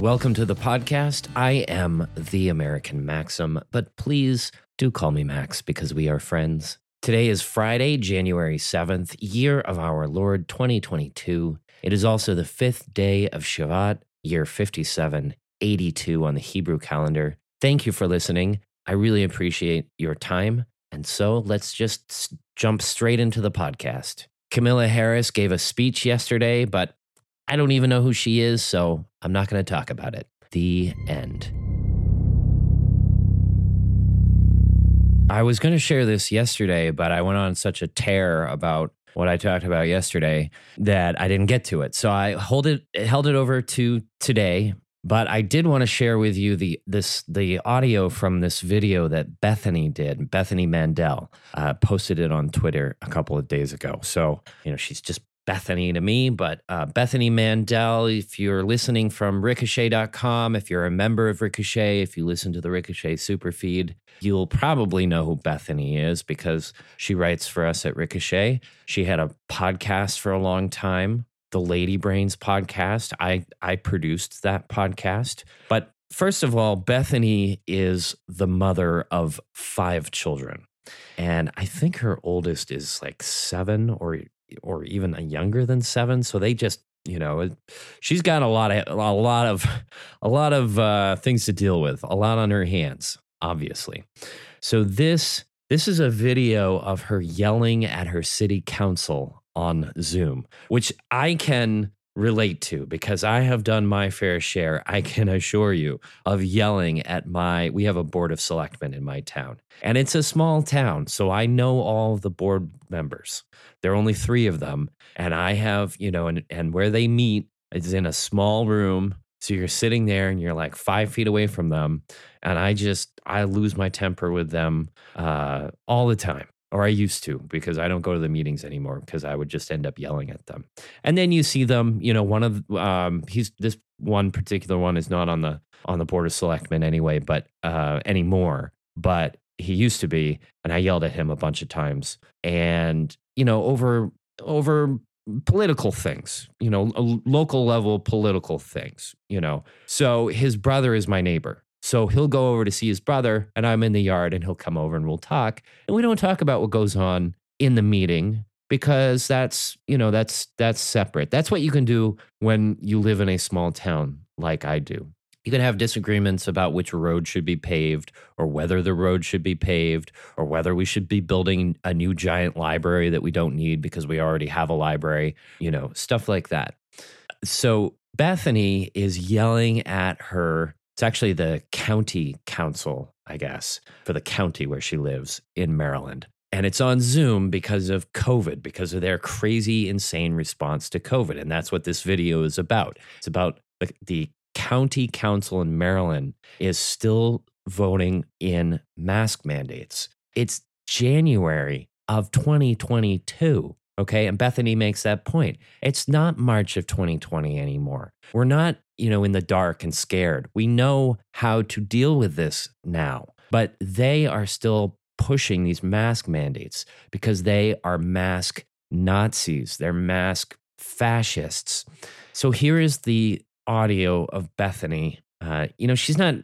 Welcome to the podcast. I am the American Maxim, but please do call me Max because we are friends. Today is Friday, January 7th, year of our Lord 2022. It is also the fifth day of Shevat, year 5782 on the Hebrew calendar. Thank you for listening. I really appreciate your time. And so let's just jump straight into the podcast. Kamala Harris gave a speech yesterday, but I don't even know who she is, so I'm not going to talk about it. The end. I was going to share this yesterday, but I went on such a tear about what I talked about yesterday that I didn't get to it. So I hold it held it over to today, but I did want to share with you the this the audio from this video that Bethany did. Bethany Mandel uh, posted it on Twitter a couple of days ago. So you know she's just Bethany to me, but uh, Bethany Mandel, if you're listening from ricochet.com, if you're a member of Ricochet, if you listen to the Ricochet super feed, you'll probably know who Bethany is because she writes for us at Ricochet. She had a podcast for a long time, the Lady Brains podcast. I, I produced that podcast. But first of all, Bethany is the mother of five children. And I think her oldest is like seven or or even younger than seven. So they just, you know, it- she's got a lot of a lot of a lot of uh, things to deal with, a lot on her hands, obviously. So this this is a video of her yelling at her city council on Zoom, which I can relate to because I have done my fair share, I can assure you, of yelling at my we have a board of selectmen in my town. And it's a small town, so I know all the board members. There are only 3 of them, and I have, you know, and and where they meet is in a small room. So you're sitting there and you're like 5 feet away from them, and I just I lose my temper with them uh all the time or I used to because I don't go to the meetings anymore because I would just end up yelling at them. And then you see them, you know, one of um he's this one particular one is not on the on the board of selectmen anyway, but uh anymore, but he used to be and I yelled at him a bunch of times and you know over over political things, you know, local level political things, you know. So his brother is my neighbor. So he'll go over to see his brother, and I'm in the yard, and he'll come over and we'll talk. And we don't talk about what goes on in the meeting because that's, you know, that's that's separate. That's what you can do when you live in a small town like I do. You can have disagreements about which road should be paved or whether the road should be paved or whether we should be building a new giant library that we don't need because we already have a library, you know, stuff like that. So Bethany is yelling at her. It's actually the county council, I guess, for the county where she lives in Maryland. And it's on Zoom because of COVID, because of their crazy, insane response to COVID. And that's what this video is about. It's about the, the county council in Maryland is still voting in mask mandates. It's January of 2022. Okay. And Bethany makes that point. It's not March of 2020 anymore. We're not, you know, in the dark and scared. We know how to deal with this now, but they are still pushing these mask mandates because they are mask Nazis. They're mask fascists. So here is the audio of Bethany. Uh, you know, she's not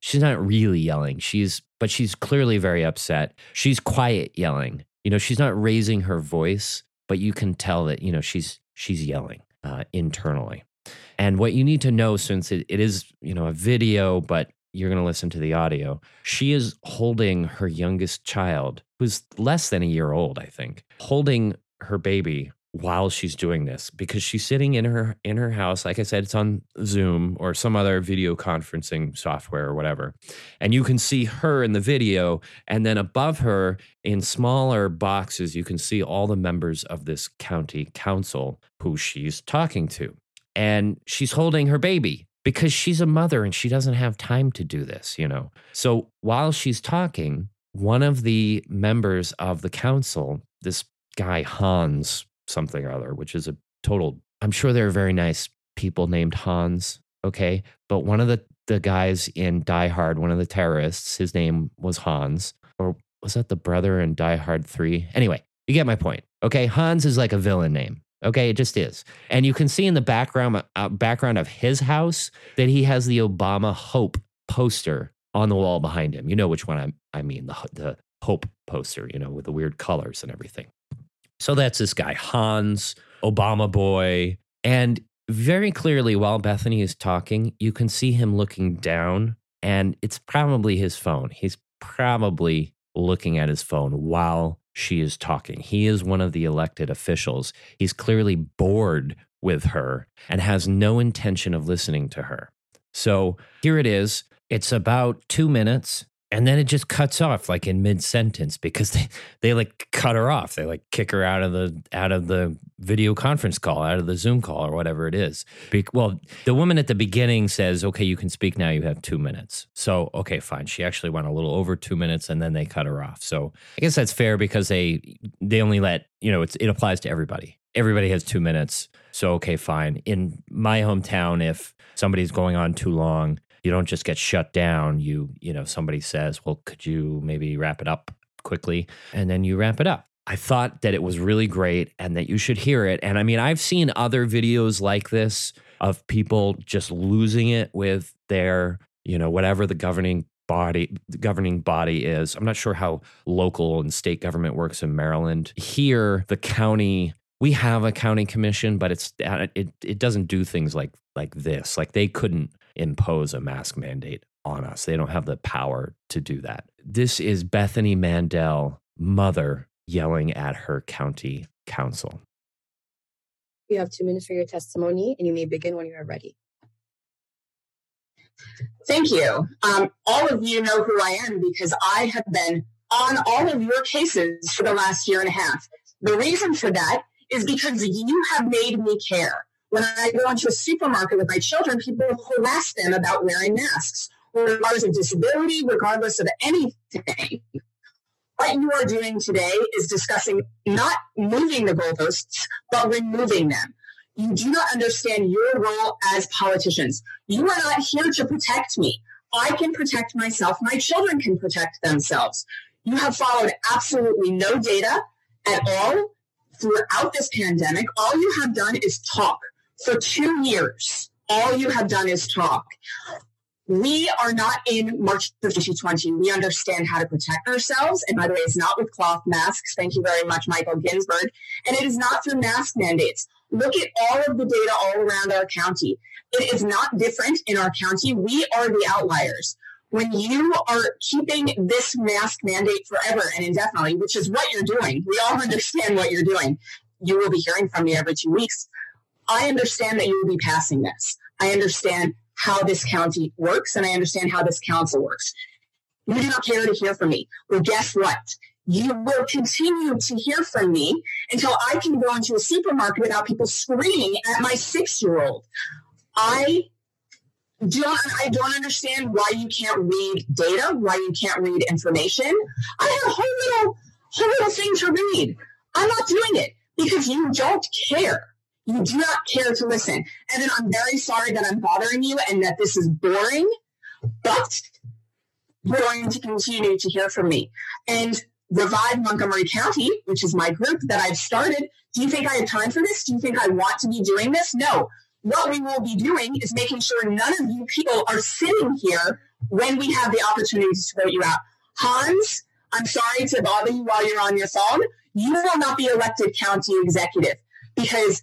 she's not really yelling. She's but she's clearly very upset. She's quiet yelling. You know, she's not raising her voice, but you can tell that you know she's she's yelling uh, internally. And what you need to know, since it, it is you know a video, but you're going to listen to the audio. She is holding her youngest child, who's less than a year old, I think, holding her baby while she's doing this because she's sitting in her in her house like i said it's on zoom or some other video conferencing software or whatever and you can see her in the video and then above her in smaller boxes you can see all the members of this county council who she's talking to and she's holding her baby because she's a mother and she doesn't have time to do this you know so while she's talking one of the members of the council this guy hans something or other, which is a total. I'm sure there are very nice people named Hans. Okay, but one of the the guys in Die Hard, one of the terrorists, his name was Hans, or was that the brother in Die Hard Three? Anyway, you get my point. Okay, Hans is like a villain name. Okay, it just is. And you can see in the background uh, background of his house that he has the Obama Hope poster on the wall behind him. You know which one I, I mean, the, the Hope poster, you know, with the weird colors and everything. So that's this guy, Hans, Obama boy. And very clearly, while Bethany is talking, you can see him looking down, and it's probably his phone. He's probably looking at his phone while she is talking. He is one of the elected officials. He's clearly bored with her and has no intention of listening to her. So here it is. It's about two minutes and then it just cuts off like in mid sentence because they, they like cut her off. They like kick her out of the out of the video conference call, out of the Zoom call or whatever it is. Be- well, the woman at the beginning says, "Okay, you can speak now. You have two minutes." So okay, fine. She actually went a little over two minutes, and then they cut her off. So I guess that's fair because they they only let you know it's, it applies to everybody. Everybody has two minutes. So okay, fine. In my hometown, if somebody's going on too long, you don't just get shut down. You, you know, somebody says, well, could you maybe wrap it up quickly? And then you wrap it up. I thought that it was really great and that you should hear it. And I mean, I've seen other videos like this of people just losing it with their, you know, whatever the governing body the governing body is. I'm not sure how local and state government works in Maryland. Here, the county we have a county commission, but it's it it doesn't do things like like this. Like they couldn't impose a mask mandate on us. They don't have the power to do that. This is Bethany Mandel, mother, yelling at her county council. You have two minutes for your testimony, and you may begin when you are ready. Thank you. Um, all of you know who I am because I have been on all of your cases for the last year and a half. The reason for that is because you have made me care. When I go into a supermarket with my children, people harass them about wearing masks, regardless of disability, regardless of anything. What you are doing today is discussing not moving the goalposts, but removing them. You do not understand your role as politicians. You are not here to protect me. I can protect myself. My children can protect themselves. You have followed absolutely no data at all throughout this pandemic. All you have done is talk for two years, all you have done is talk. We are not in March of 2020. We understand how to protect ourselves. And by the way, it's not with cloth masks. Thank you very much, Michael Ginsburg. And it is not through mask mandates. Look at all of the data all around our county. It is not different in our county. We are the outliers. When you are keeping this mask mandate forever and indefinitely, which is what you're doing, we all understand what you're doing. You will be hearing from me every two weeks. I understand that you will be passing this. I understand how this county works and I understand how this council works. You do not care to hear from me. Well, guess what? You will continue to hear from me until I can go into a supermarket without people screaming at my six year old. I don't I don't understand why you can't read data, why you can't read information. I have a whole little whole little thing to read. I'm not doing it because you don't care. You do not care to listen. And then I'm very sorry that I'm bothering you and that this is boring, but you're going to continue to hear from me. And Revive Montgomery County, which is my group that I've started, do you think I have time for this? Do you think I want to be doing this? No. What we will be doing is making sure none of you people are sitting here when we have the opportunity to vote you out. Hans, I'm sorry to bother you while you're on your phone. You will not be elected county executive because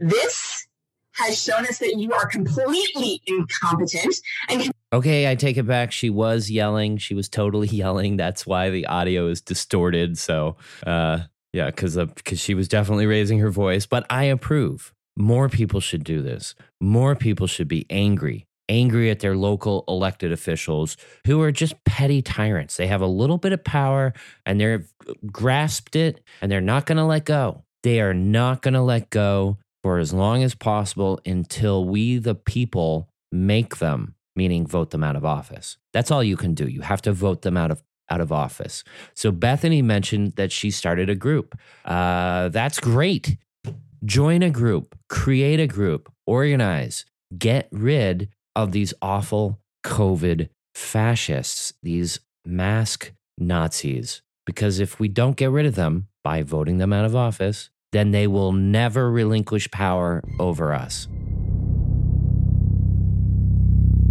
this has shown us that you are completely incompetent and Okay, I take it back. She was yelling. She was totally yelling. That's why the audio is distorted. So, uh, yeah, because because she was definitely raising her voice. But I approve. More people should do this. More people should be angry, angry at their local elected officials who are just petty tyrants. They have a little bit of power and they've grasped it, and they're not going to let go. They are not going to let go for as long as possible until we, the people, make them, meaning vote them out of office. That's all you can do. You have to vote them out of out of office. So Bethany mentioned that she started a group. Uh, that's great. Join a group, create a group, organize, get rid of these awful COVID fascists, these mask Nazis. Because if we don't get rid of them by voting them out of office, then they will never relinquish power over us.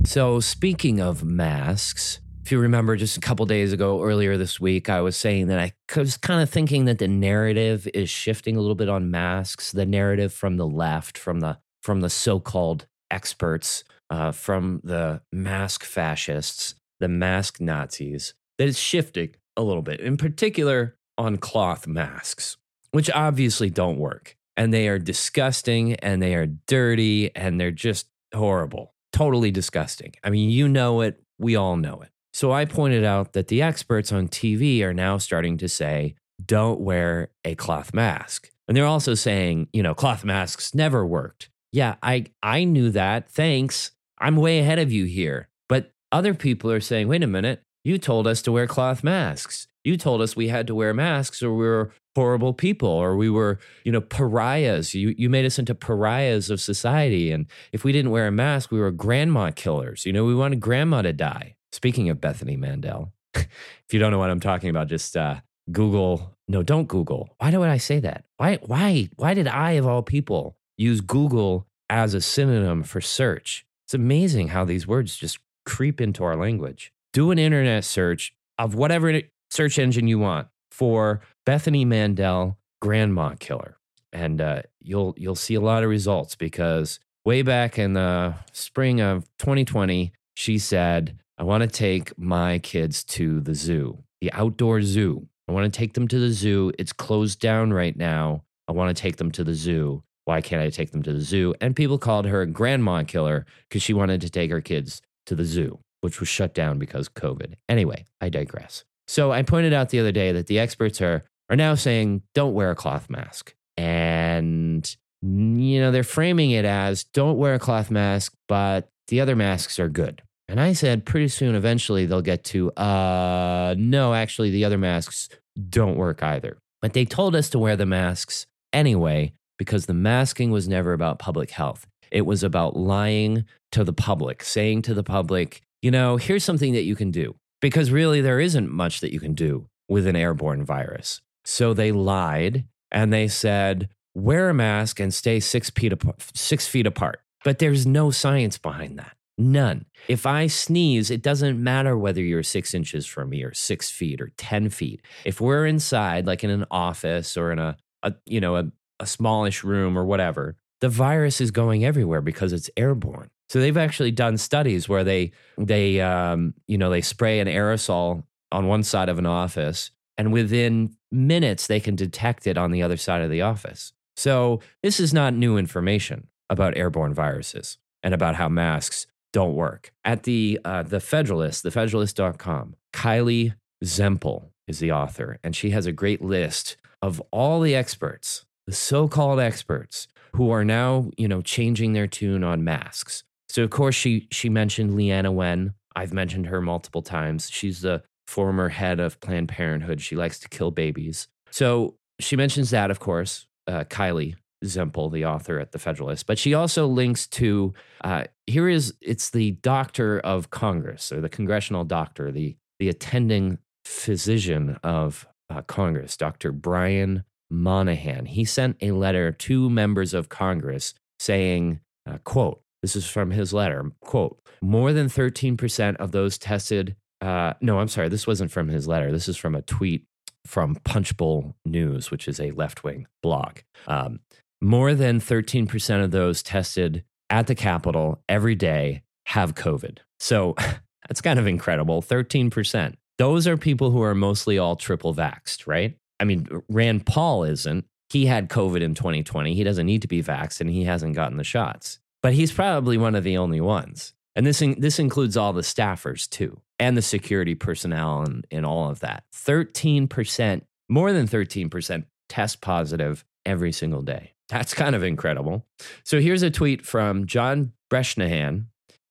So, speaking of masks, if you remember just a couple days ago, earlier this week, I was saying that I was kind of thinking that the narrative is shifting a little bit on masks. The narrative from the left, from the from the so-called experts, uh, from the mask fascists, the mask Nazis, that is shifting a little bit. In particular, on cloth masks, which obviously don't work, and they are disgusting, and they are dirty, and they're just horrible totally disgusting. I mean, you know it, we all know it. So I pointed out that the experts on TV are now starting to say, don't wear a cloth mask. And they're also saying, you know, cloth masks never worked. Yeah, I I knew that. Thanks. I'm way ahead of you here. But other people are saying, wait a minute, you told us to wear cloth masks. You told us we had to wear masks or we were horrible people or we were, you know, pariahs. You you made us into pariahs of society. And if we didn't wear a mask, we were grandma killers. You know, we wanted grandma to die. Speaking of Bethany Mandel, if you don't know what I'm talking about, just uh, Google. No, don't Google. Why do I say that? Why why why did I of all people use Google as a synonym for search? It's amazing how these words just creep into our language. Do an internet search of whatever search engine you want for Bethany Mandel grandma killer, and uh, you'll you'll see a lot of results because way back in the spring of 2020, she said, "I want to take my kids to the zoo, the outdoor zoo. I want to take them to the zoo. It's closed down right now. I want to take them to the zoo." Why can't I take them to the zoo? And people called her grandma killer because she wanted to take her kids to the zoo, which was shut down because COVID. Anyway, I digress. So I pointed out the other day that the experts are are now saying don't wear a cloth mask. And you know, they're framing it as don't wear a cloth mask, but the other masks are good. And I said pretty soon eventually they'll get to uh no, actually the other masks don't work either. But they told us to wear the masks anyway because the masking was never about public health. It was about lying to the public, saying to the public, you know, here's something that you can do because really there isn't much that you can do with an airborne virus. So they lied and they said, wear a mask and stay six feet, apart, six feet apart. But there's no science behind that. None. If I sneeze, it doesn't matter whether you're six inches from me or six feet or 10 feet. If we're inside, like in an office or in a, a you know, a, a smallish room or whatever, the virus is going everywhere because it's airborne. So they've actually done studies where they they um, you know they spray an aerosol on one side of an office, and within minutes they can detect it on the other side of the office. So this is not new information about airborne viruses and about how masks don't work. At the uh, the Federalist, thefederalist.com, Kylee Zempel is the author, and she has a great list of all the experts, the so-called experts who are now, you know, changing their tune on masks. So of course she she mentioned Leana Wen. I've mentioned her multiple times. She's the former head of Planned Parenthood. She likes to kill babies. So she mentions that, of course, uh, Kylee Zempel, the author at the Federalist. But she also links to uh, here is it's the doctor of Congress or the congressional doctor, the the attending physician of uh, Congress, Dr. Brian Monahan. He sent a letter to members of Congress saying, uh, "quote this is from his letter. Quote More than 13% of those tested. Uh, no, I'm sorry. This wasn't from his letter. This is from a tweet from Punchbowl News, which is a left wing blog. Um, more than 13% of those tested at the Capitol every day have COVID. So that's kind of incredible. 13%. Those are people who are mostly all triple vaxxed, right? I mean, Rand Paul isn't. He had COVID in 2020. He doesn't need to be vaxxed and he hasn't gotten the shots but he's probably one of the only ones. And this, in, this includes all the staffers too, and the security personnel and, and all of that. 13%, more than 13% test positive every single day. That's kind of incredible. So here's a tweet from John Bresnahan.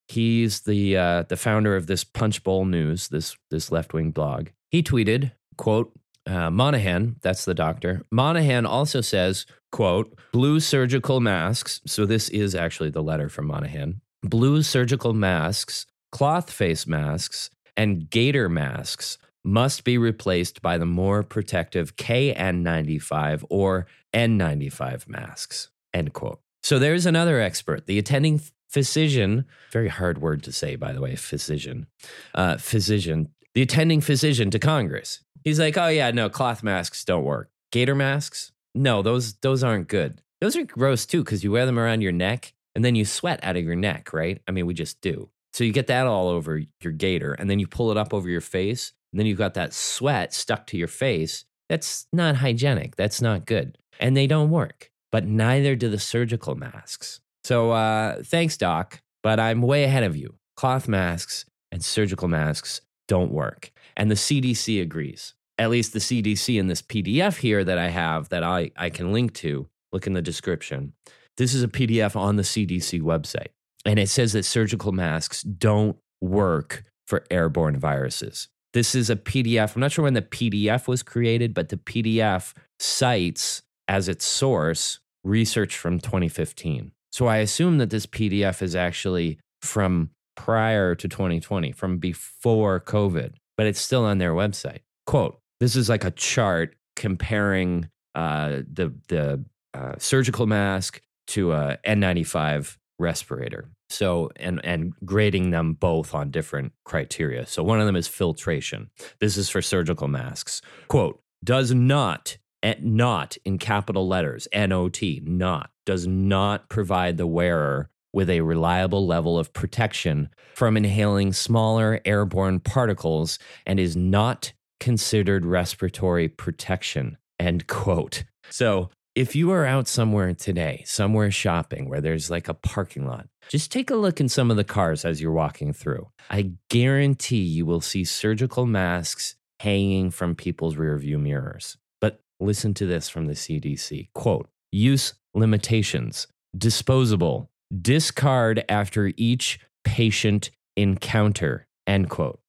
He's the, uh, the founder of this Punchbowl News, this, this left wing blog. He tweeted, quote, uh, Monahan, that's the doctor. Monahan also says, quote, blue surgical masks. So this is actually the letter from Monahan. Blue surgical masks, cloth face masks, and gaiter masks must be replaced by the more protective KN95 or N95 masks. End quote. So there's another expert, the attending physician, very hard word to say, by the way, physician, uh, physician, the attending physician to Congress. He's like, oh yeah, no, cloth masks don't work. Gaiter masks? No, those those aren't good. Those are gross too, because you wear them around your neck and then you sweat out of your neck, right? I mean, we just do. So you get that all over your gaiter, and then you pull it up over your face, and then you've got that sweat stuck to your face. That's not hygienic. That's not good. And they don't work, but neither do the surgical masks. So uh, thanks, Doc, but I'm way ahead of you. Cloth masks and surgical masks don't work. And the CDC agrees. At least the CDC in this PDF here that I have that I, I can link to, look in the description. This is a PDF on the CDC website. And it says that surgical masks don't work for airborne viruses. This is a PDF. I'm not sure when the PDF was created, but the PDF cites as its source research from 2015. So I assume that this PDF is actually from prior to 2020, from before COVID, but it's still on their website. Quote, this is like a chart comparing uh, the, the uh, surgical mask to a N95 respirator. So, and, and grading them both on different criteria. So, one of them is filtration. This is for surgical masks. Quote, does not, eh, not in capital letters, NOT, not, does not provide the wearer with a reliable level of protection from inhaling smaller airborne particles and is not considered respiratory protection. End quote. So, if you are out somewhere today, somewhere shopping where there's like a parking lot, just take a look in some of the cars as you're walking through. I guarantee you will see surgical masks hanging from people's rearview mirrors. But listen to this from the CDC quote, use limitations, disposable, discard after each patient encounter, end quote.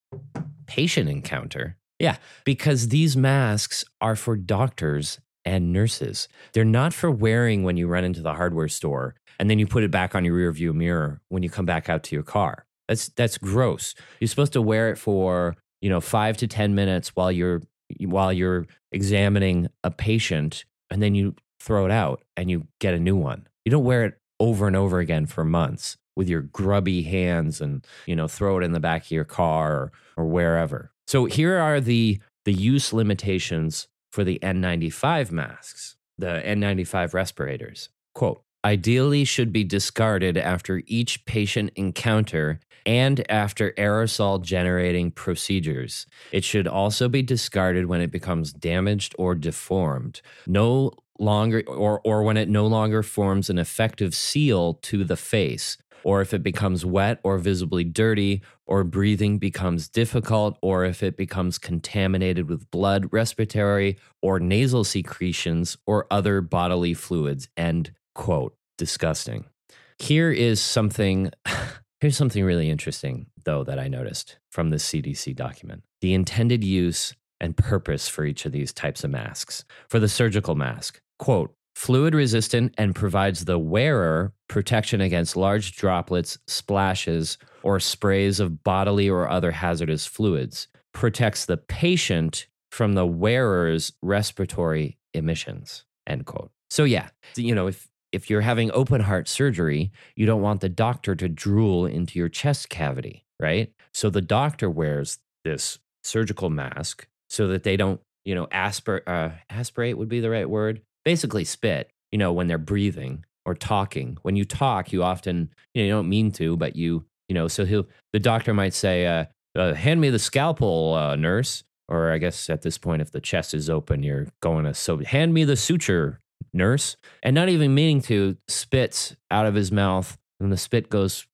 Patient encounter? Yeah, because these masks are for doctors and nurses. They're not for wearing when you run into the hardware store and then you put it back on your rearview mirror when you come back out to your car. That's that's gross. You're supposed to wear it for, you know, 5 to 10 minutes while you're while you're examining a patient and then you throw it out and you get a new one. You don't wear it over and over again for months with your grubby hands and, you know, throw it in the back of your car or, or wherever. So here are the the use limitations for the N95 masks, the N95 respirators. Quote, ideally should be discarded after each patient encounter and after aerosol generating procedures. It should also be discarded when it becomes damaged or deformed. No longer or or when it no longer forms an effective seal to the face or if it becomes wet or visibly dirty, or breathing becomes difficult, or if it becomes contaminated with blood, respiratory, or nasal secretions, or other bodily fluids. End quote. Disgusting. Here is something. Here's something really interesting, though, that I noticed from the CDC document the intended use and purpose for each of these types of masks. For the surgical mask, quote, fluid resistant and provides the wearer protection against large droplets, splashes, or sprays of bodily or other hazardous fluids, protects the patient from the wearer's respiratory emissions. End quote. So yeah, you know, if if you're having open heart surgery, you don't want the doctor to drool into your chest cavity, right? So the doctor wears this surgical mask so that they don't, you know, aspirate, uh, aspirate would be the right word, basically spit, you know, when they're breathing or talking. When you talk, you often, you, know, you don't mean to, but you, you know, so he'll, the doctor might say, uh, uh, hand me the scalpel, uh, nurse. Or I guess at this point, if the chest is open, you're going to, so hand me the suture, nurse. And not even meaning to, spits out of his mouth, and the spit goes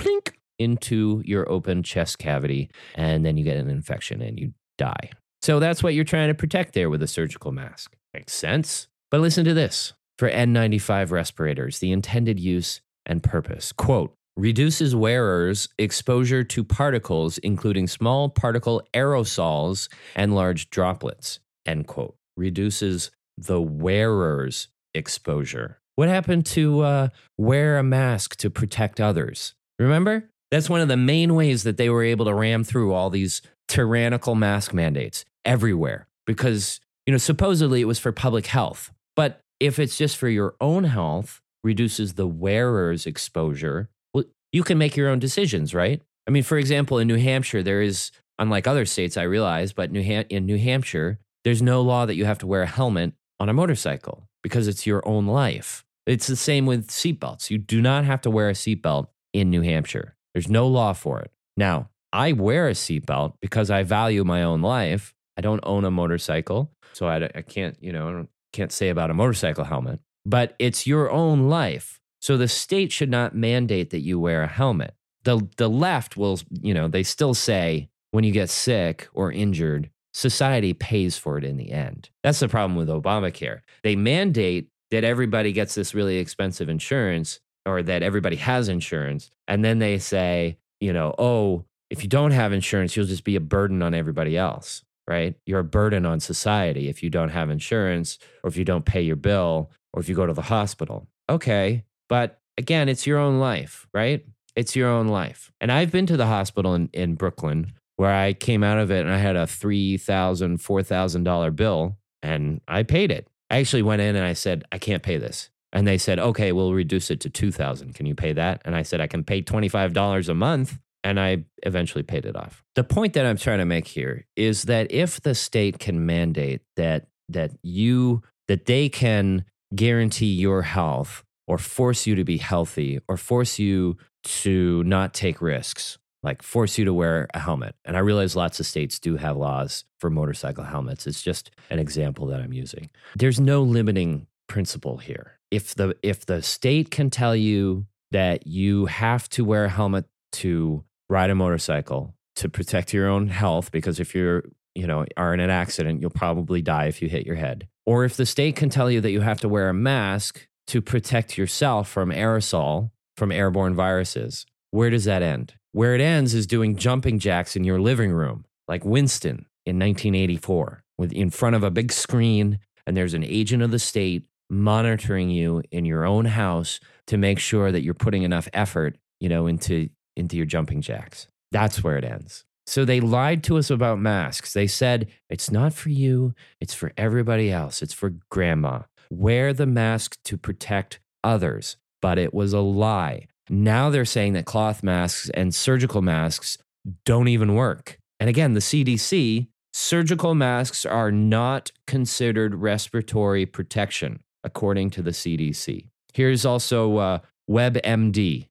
plink into your open chest cavity. And then you get an infection and you die. So that's what you're trying to protect there with a surgical mask. Makes sense. But listen to this for N95 respirators, the intended use and purpose. Quote, reduces wearers' exposure to particles, including small particle aerosols and large droplets. End quote. Reduces the wearer's exposure. What happened to uh, wear a mask to protect others? Remember? That's one of the main ways that they were able to ram through all these tyrannical mask mandates everywhere because, you know, supposedly it was for public health. But if it's just for your own health, reduces the wearer's exposure, well, you can make your own decisions, right? I mean, for example, in New Hampshire, there is, unlike other states, I realize, but New Ham- in New Hampshire, there's no law that you have to wear a helmet on a motorcycle because it's your own life. It's the same with seatbelts. You do not have to wear a seatbelt in New Hampshire. There's no law for it. Now, I wear a seatbelt because I value my own life. I don't own a motorcycle, so I, I can't, you know, can't say about a motorcycle helmet. But it's your own life. So the state should not mandate that you wear a helmet. The the left will, you know, they still say when you get sick or injured, society pays for it in the end. That's the problem with Obamacare. They mandate that everybody gets this really expensive insurance or that everybody has insurance. And then they say, you know, oh, if you don't have insurance, you'll just be a burden on everybody else, right? You're a burden on society if you don't have insurance or if you don't pay your bill or if you go to the hospital. Okay. But again, it's your own life, right? It's your own life. And I've been to the hospital in, in Brooklyn where I came out of it and I had a $3,000, $4,000 bill and I paid it. I actually went in and I said, I can't pay this. And they said, okay, we'll reduce it to 2000 Can you pay that? And I said, I can pay $25 a month. And I eventually paid it off. The point that I'm trying to make here is that if the state can mandate that, that you, that they can guarantee your health or force you to be healthy or force you to not take risks, like force you to wear a helmet. And I realize lots of states do have laws for motorcycle helmets. It's just an example that I'm using. There's no limiting principle here. If the if the state can tell you that you have to wear a helmet to ride a motorcycle to protect your own health because if you're, you know, are in an accident, you'll probably die if you hit your head. Or if the state can tell you that you have to wear a mask to protect yourself from aerosol, from airborne viruses, where does that end? Where it ends is doing jumping jacks in your living room, like Winston in 1984, with in front of a big screen, and there's an agent of the state monitoring you in your own house to make sure that you're putting enough effort, you know, into into your jumping jacks. That's where it ends. So they lied to us about masks. They said it's not for you, it's for everybody else. It's for grandma. Wear the mask to protect others. But it was a lie. Now they're saying that cloth masks and surgical masks don't even work. And again, the CDC, surgical masks are not considered respiratory protection, according to the CDC. Here's also uh, webmd.com,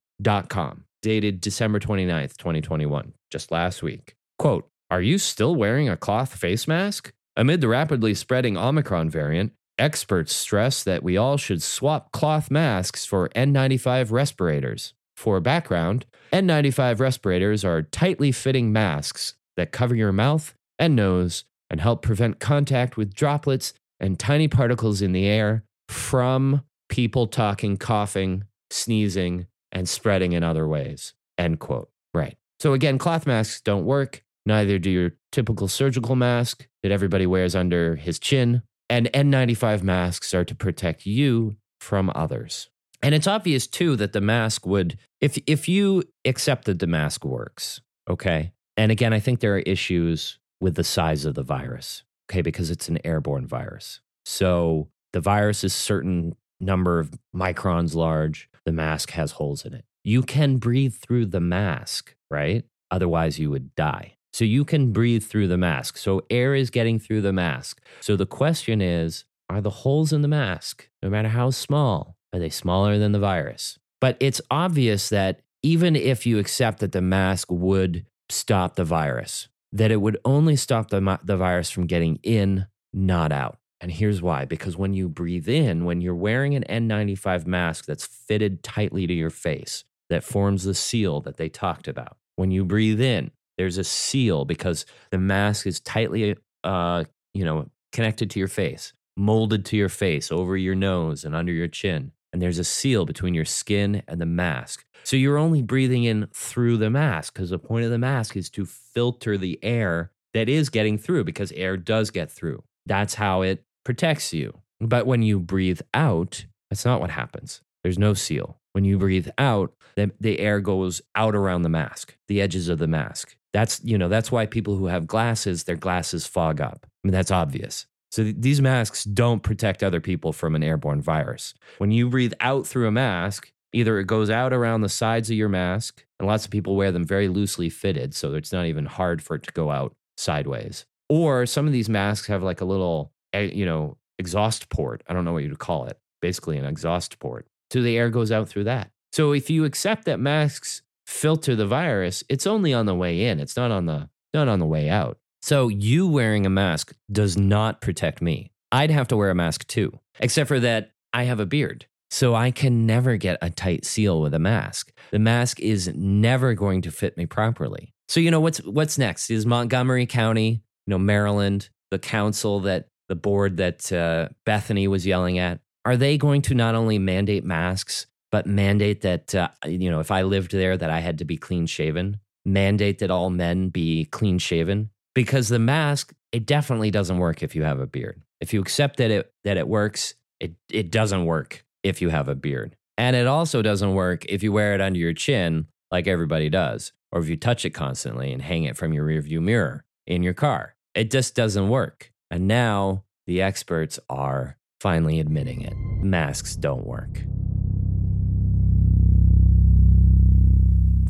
dated December 29th, 2021, just last week. Quote Are you still wearing a cloth face mask? Amid the rapidly spreading Omicron variant, Experts stress that we all should swap cloth masks for N95 respirators. For background, N95 respirators are tightly fitting masks that cover your mouth and nose and help prevent contact with droplets and tiny particles in the air from people talking, coughing, sneezing, and spreading in other ways. End quote. Right. So again, cloth masks don't work. Neither do your typical surgical mask that everybody wears under his chin and N95 masks are to protect you from others. And it's obvious too that the mask would, if if you accept that the mask works, okay. And again, I think there are issues with the size of the virus, okay, because it's an airborne virus. So the virus is certain number of microns large. The mask has holes in it. You can breathe through the mask, right? Otherwise, you would die. So you can breathe through the mask. So air is getting through the mask. So the question is are the holes in the mask, no matter how small, are they smaller than the virus? But it's obvious that even if you accept that the mask would stop the virus, that it would only stop the, the virus from getting in, not out. And here's why because when you breathe in, when you're wearing an N95 mask that's fitted tightly to your face, that forms the seal that they talked about, when you breathe in, there's a seal because the mask is tightly, uh, you know, connected to your face, molded to your face, over your nose and under your chin. And there's a seal between your skin and the mask. So you're only breathing in through the mask because the point of the mask is to filter the air that is getting through because air does get through. That's how it protects you. But when you breathe out, that's not what happens. There's no seal. When you breathe out, the, the air goes out around the mask, the edges of the mask. That's, you know, that's why people who have glasses, their glasses fog up. I mean, that's obvious. So th- these masks don't protect other people from an airborne virus. When you breathe out through a mask, either it goes out around the sides of your mask, and lots of people wear them very loosely fitted, so it's not even hard for it to go out sideways. Or some of these masks have like a little, you know, exhaust port. I don't know what you'd call it. Basically, an exhaust port. So the air goes out through that. So if you accept that masks filter the virus, it's only on the way in. It's not on the not on the way out. So you wearing a mask does not protect me. I'd have to wear a mask too, except for that I have a beard. So I can never get a tight seal with a mask. The mask is never going to fit me properly. So you know what's what's next is Montgomery County, you know Maryland, the council that the board that uh, Bethany was yelling at. Are they going to not only mandate masks, but mandate that uh, you know if I lived there that I had to be clean shaven? Mandate that all men be clean shaven because the mask it definitely doesn't work if you have a beard. If you accept that it that it works, it it doesn't work if you have a beard. And it also doesn't work if you wear it under your chin like everybody does, or if you touch it constantly and hang it from your rearview mirror in your car. It just doesn't work. And now the experts are finally admitting it. Masks don't work.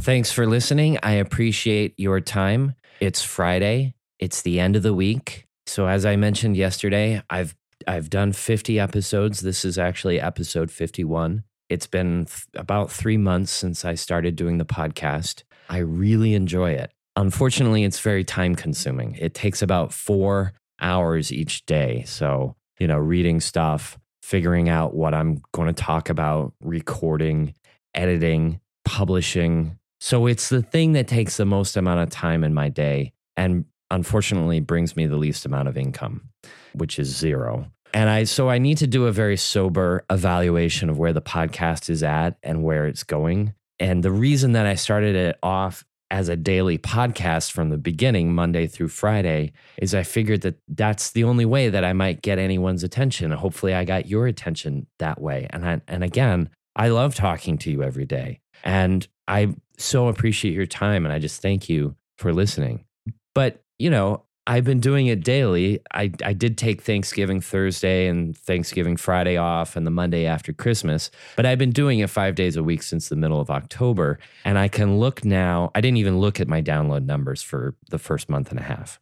Thanks for listening. I appreciate your time. It's Friday. It's the end of the week. So as I mentioned yesterday, I've I've done 50 episodes. This is actually episode 51. It's been th- about 3 months since I started doing the podcast. I really enjoy it. Unfortunately, it's very time consuming. It takes about 4 hours each day. So, you know, reading stuff, figuring out what I'm going to talk about, recording, editing, publishing. So it's the thing that takes the most amount of time in my day and unfortunately brings me the least amount of income, which is zero. And I so I need to do a very sober evaluation of where the podcast is at and where it's going. And the reason that I started it off as a daily podcast from the beginning, Monday through Friday, is I figured that that's the only way that I might get anyone's attention. Hopefully, I got your attention that way. And I, and again, I love talking to you every day, and I so appreciate your time. And I just thank you for listening. But you know, I've been doing it daily. I, I did take Thanksgiving Thursday and Thanksgiving Friday off and the Monday after Christmas, but I've been doing it five days a week since the middle of October. And I can look now, I didn't even look at my download numbers for the first month and a half.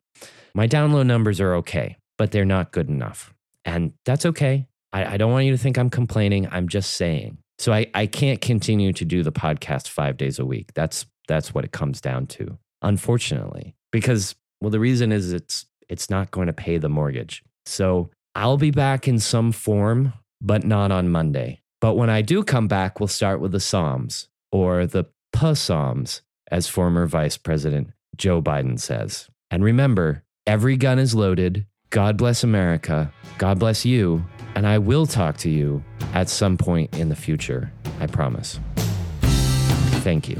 My download numbers are okay, but they're not good enough. And that's okay. I, I don't want you to think I'm complaining. I'm just saying. So I, I can't continue to do the podcast five days a week. That's that's what it comes down to, unfortunately. Because well, the reason is it's it's not going to pay the mortgage. So I'll be back in some form, but not on Monday. But when I do come back, we'll start with the Psalms or the Psalms, as former Vice President Joe Biden says. And remember, every gun is loaded. God bless America. God bless you. And I will talk to you at some point in the future. I promise. Thank you.